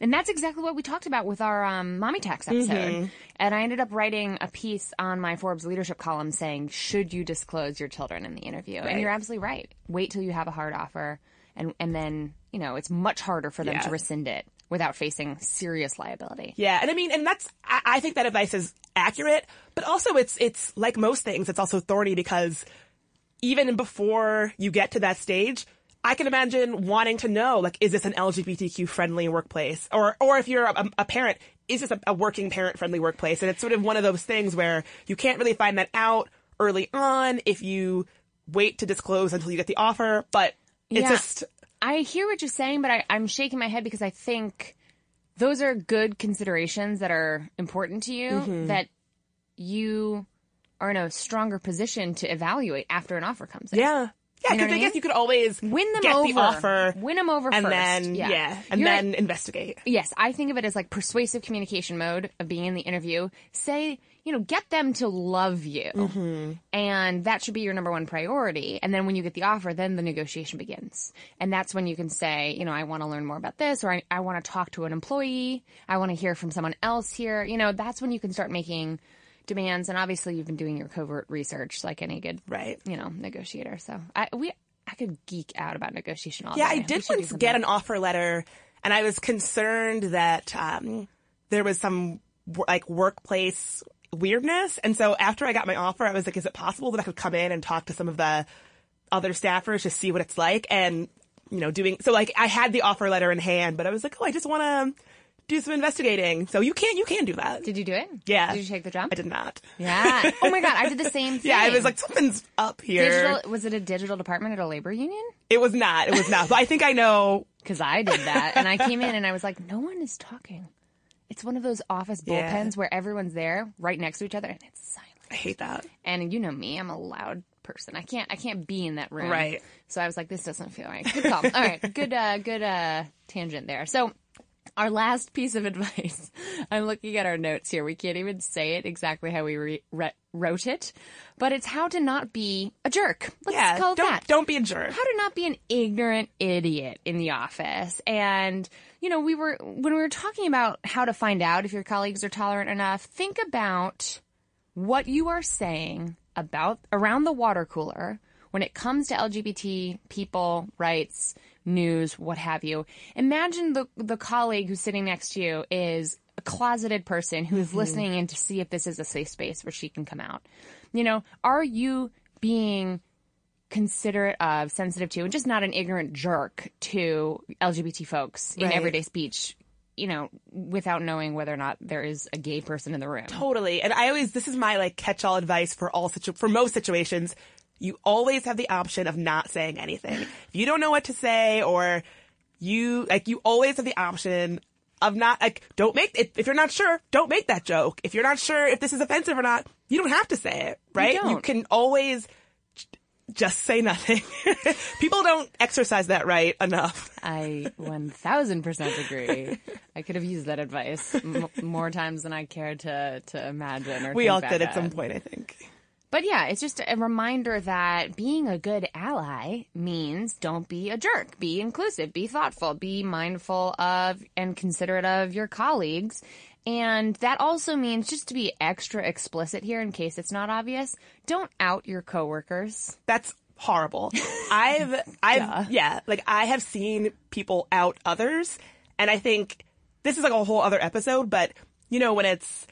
And that's exactly what we talked about with our um, mommy tax episode. Mm-hmm. And I ended up writing a piece on my Forbes leadership column saying, "Should you disclose your children in the interview?" And you're absolutely right. Wait till you have a hard offer, and and then you know it's much harder for them Yeah. to rescind it without facing serious liability. Yeah, and I mean, and that's I, I think that advice is accurate, but also it's it's like most things, it's also thorny because even before you get to that stage, I can imagine wanting to know like, is this an LGBTQ friendly workplace, or or if you're a, a parent, is this a, a working parent friendly workplace? And it's sort of one of those things where you can't really find that out early on if you wait to disclose until you get the offer, but it's Yeah. just I hear what you're saying, but I, I'm shaking my head because I think those are good considerations that are important to you Mm-hmm. that you are in a stronger position to evaluate after an offer comes in. yeah. Yeah, You know because I mean? guess you could always Win them get over. the offer, Win them over and first. then yeah, yeah, and You're then investigate. Yes, I think of it as like persuasive communication mode of being in the interview. Say, you know, get them to love you. Mm-hmm. And that should be your number one priority. And then when you get the offer, then the negotiation begins. And that's when you can say, you know, I want to learn more about this or I, I want to talk to an employee. I want to hear from someone else here. You know, that's when you can start making demands. And obviously you've been doing your covert research like any good, Right. you know, negotiator. So I, we, I could geek out about negotiation all Yeah, day. I did once get an offer letter, and I was concerned that um, there was some like workplace weirdness. And so after I got my offer, I was like, "Is it possible that I could come in and talk to some of the other staffers to see what it's like?" And you know, doing so like I had the offer letter in hand, but I was like, "Oh, I just want to." Do some investigating. So you can you can do that. Did you do it? yeah. Did you take the job? I did not. Yeah. Oh my god, I did the <laughs> same thing. Yeah, I was like, something's up here. digital. Was it a digital department at a labor union? It was not. It was not. But I think I know. <laughs> Because I did that, and I came in and I was like, no one is talking. It's one of those office Yeah. bullpens where everyone's there right next to each other and it's silent. I hate that. And you know me, I'm a loud person. I can't I can't be in that room. Right. So I was like, this doesn't feel right. Good call. All right. Good uh good uh tangent there. So our last piece of <laughs> advice. I'm looking at our notes here. We can't even say it exactly how we re- re- wrote it, but it's how to not be a jerk. Let's Yeah, call it don't that don't be a jerk. how to not be an ignorant idiot in the office. And, you know, we were, when we were talking about how to find out if your colleagues are tolerant enough, think about what you are saying about around the water cooler when it comes to LGBT people, rights, news, what have you. Imagine the, the colleague who's sitting next to you is a closeted person who is mm-hmm. listening in to see if this is a safe space where she can come out. You know, are you being considerate of, sensitive to, and just not an ignorant jerk to LGBT folks in everyday speech you know, without knowing whether or not there is a gay person in the room. Totally. And I always, this is my like catch-all advice for all situ- for most situations. You always have the option of not saying anything. if you don't know what to say or you, like, you always have the option of not, like, don't make, if, if you're not sure, don't make that joke. If you're not sure if this is offensive or not, you don't have to say it, right? don't. can always just say nothing. <laughs> People don't exercise that right enough. I 1000% agree. I could have used that advice m- more times than I care to, to imagine or We all did at some point, I think. But yeah, it's just a reminder that being a good ally means don't be a jerk. Be inclusive, be thoughtful, be mindful of and considerate of your colleagues. And that also means just to be extra explicit here in case it's not obvious, don't out your coworkers. That's horrible. <laughs> I've, I've, yeah, like I have seen people out others, and I think this is like a whole other episode. But you know, when it's,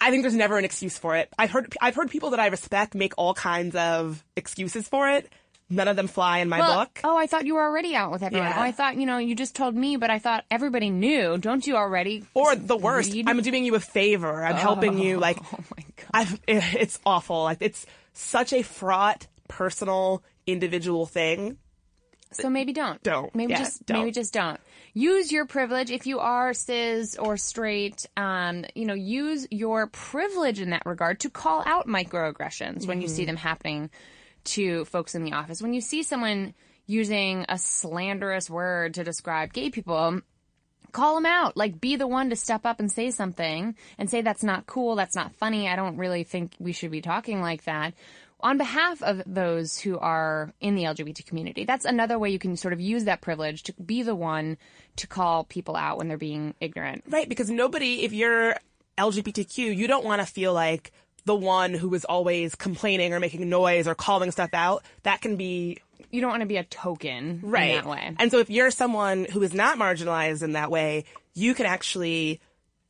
I think there's never an excuse for it. I've heard, I've heard people that I respect make all kinds of excuses for it. None of them fly in my Well, book. oh, I thought you were already out with everyone. Yeah. Oh, I thought, you know, you just told me, but I thought everybody knew. Don't you already? Or the worst, read? I'm doing you a favor. I'm helping you. Oh, like, <laughs> Oh my God. I've, it, it's awful. Like, it's such a fraught, personal, individual thing. So maybe don't. Don't. Maybe Yeah, just don't. maybe just don't. Use your privilege if you are cis or straight. Um, you know, use your privilege in that regard to call out microaggressions when you see Mm-hmm. them happening to folks in the office. When you see someone using a slanderous word to describe gay people, call them out. Like, be the one to step up and say something and say that's not cool, that's not funny. I don't really think we should be talking like that. On behalf of those who are in the LGBT community, that's another way you can sort of use that privilege to be the one to call people out when they're being ignorant. Right, because nobody, if you're LGBTQ, you don't want to feel like the one who is always complaining or making noise or calling stuff out. That can be You don't want to be a token right in that way. And so if you're someone who is not marginalized in that way, you can actually,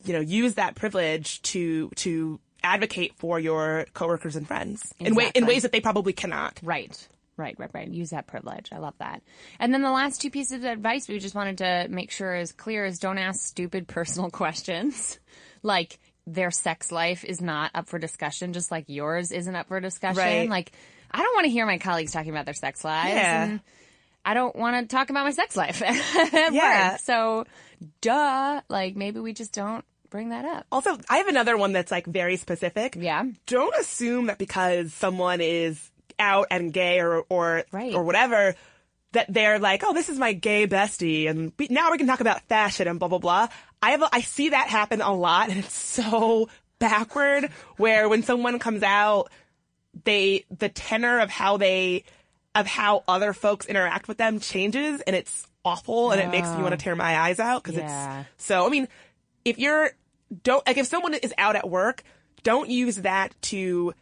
you know, use that privilege to to advocate for your coworkers and friends in way in ways that they probably cannot. Right. Right, right, right. Use that privilege. I love that. And then the last two pieces of advice we just wanted to make sure is clear is don't ask stupid <laughs> personal questions. like their sex life is not up for discussion, just like yours isn't up for discussion. Right. Like I don't want to hear my colleagues talking about their sex lives. Yeah. And I don't want to talk about my sex life <laughs> at Yeah. work. So duh. Like maybe we just don't bring that up. Also, I have another one that's like very specific. Yeah. Don't assume that because someone is out and gay or or Right. or whatever that they're like, oh, this is my gay bestie, and we, now we can talk about fashion and blah blah blah. I have a, I see that happen a lot, and it's so backward. Where when someone comes out, they the tenor of how they of how other folks interact with them changes, and it's awful, and it makes me want to tear my eyes out because Yeah. it's so. I mean, if you're don't like if someone is out at work, don't use that to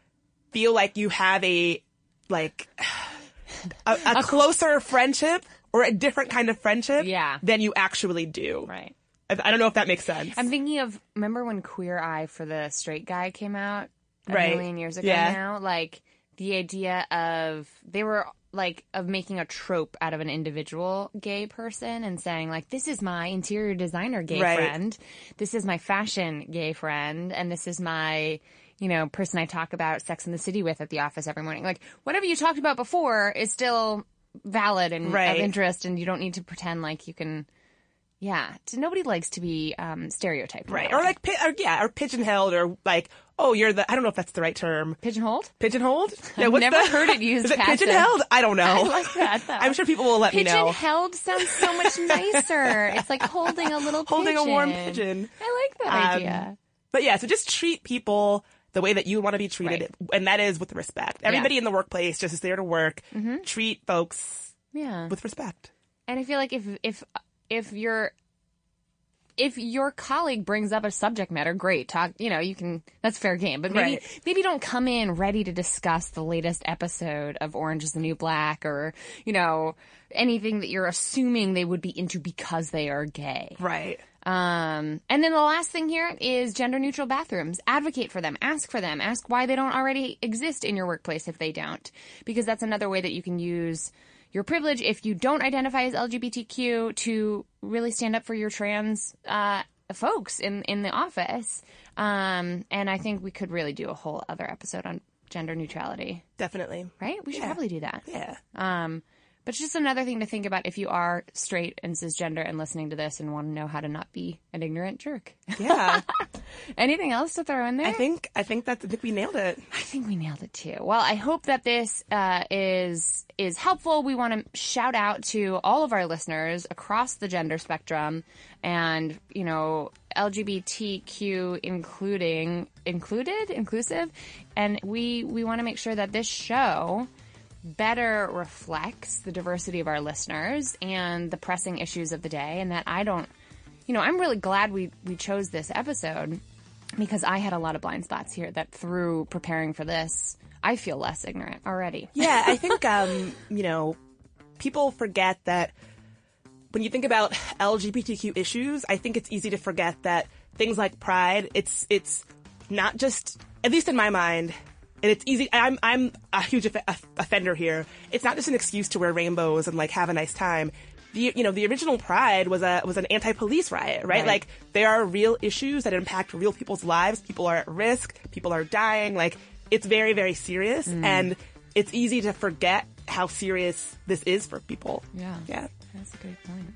feel like you have a like <sighs> a, a closer friendship or a different kind of friendship Yeah. than you actually do. Right. I, I don't know if that makes sense. I'm thinking of remember when Queer Eye for the straight guy came out a Right. million years ago Yeah. now? Like the idea of they were like of making a trope out of an individual gay person and saying like this is my interior designer gay Right. friend, this is my fashion gay friend, and this is my you know person I talk about Sex in the City with at the office every morning. Like whatever you talked about before is still valid and Right. of interest, and you don't need to pretend like you can. Yeah, nobody likes to be um, stereotyped, right. Or like, or, yeah, or pigeonholed or like, oh, you're the, I don't know if that's the right term. pigeonholed. Pigeonholed? <laughs> Yeah, I've never the- heard it used <laughs> Is it passive. pigeonholed? I don't know. <laughs> I like that. Though. I'm sure people will let me know. Pigeon-held sounds so much nicer. it's like holding a little pigeon. Holding a warm pigeon. pigeon. I like that Um, idea. But yeah, so just treat people the way that you want to be treated, Right. and that is with respect. Everybody in the workplace just is there to work. Treat folks Yeah, with respect. and I feel like if if if you're if your colleague brings up a subject matter, great. Talk, you know, you can, that's fair game. But maybe, Right. maybe don't come in ready to discuss the latest episode of Orange is the New Black or, you know, anything that you're assuming they would be into because they are gay. Right. Um, and then the last thing here is gender neutral bathrooms. Advocate for them. Ask for them. Ask why they don't already exist in your workplace if they don't. Because that's another way that you can use your privilege if you don't identify as LGBTQ to really stand up for your trans uh, folks in in the office. Um, and I think we could really do a whole other episode on gender neutrality, Definitely. right? We should probably do that. Yeah. Um, but it's just another thing to think about if you are straight and cisgender and listening to this and want to know how to not be an ignorant jerk. Yeah. <laughs> Anything else to throw in there? I think I think that I think we nailed it. I think we nailed it too. Well, I hope that this uh, is is helpful. We want to shout out to all of our listeners across the gender spectrum, and you know LGBTQ including included inclusive, and we we want to make sure that this show better reflects the diversity of our listeners and the pressing issues of the day, and that I don't. You know, I'm really glad we we chose this episode because I had a lot of blind spots here that through preparing for this, I feel less ignorant already. <laughs> Yeah, I think um, you know, people forget that when you think about LGBTQ issues, I think it's easy to forget that things like pride, it's it's not just at least in my mind, and it's easy. I'm I'm a huge off- offender here. It's not just an excuse to wear rainbows and like have a nice time. The you know the original Pride was a was an anti-police riot, right? Right. Like there are real issues that impact real people's lives. People are at risk. People are dying. Like it's very very serious, mm. and it's easy to forget how serious this is for people. Yeah. Yeah. That's a great point.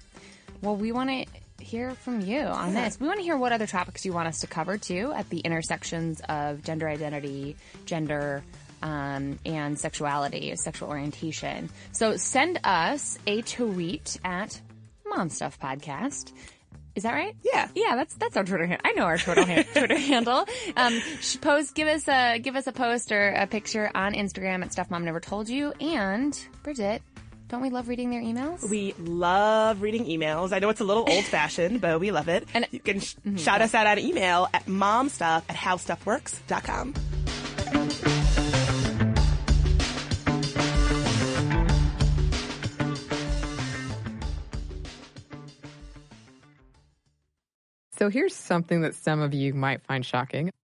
Well, we want to hear from you on this. We want to hear what other topics you want us to cover too at the intersections of gender identity, gender, um, and sexuality, sexual orientation. So send us a tweet at Mom Stuff Podcast. Is that right? Yeah. Yeah, that's that's our Twitter. handle. I know our Twitter han- <laughs> Twitter handle. Um, post, give us a give us a post or a picture on Instagram at Stuff Mom Never Told You. And Bridget, don't we love reading their emails? We love reading emails. I know it's a little old <laughs> fashioned, but we love it. And- you can sh- mm-hmm. shout us out on email at momstuff at howstuffworks.com. So here's something that some of you might find shocking.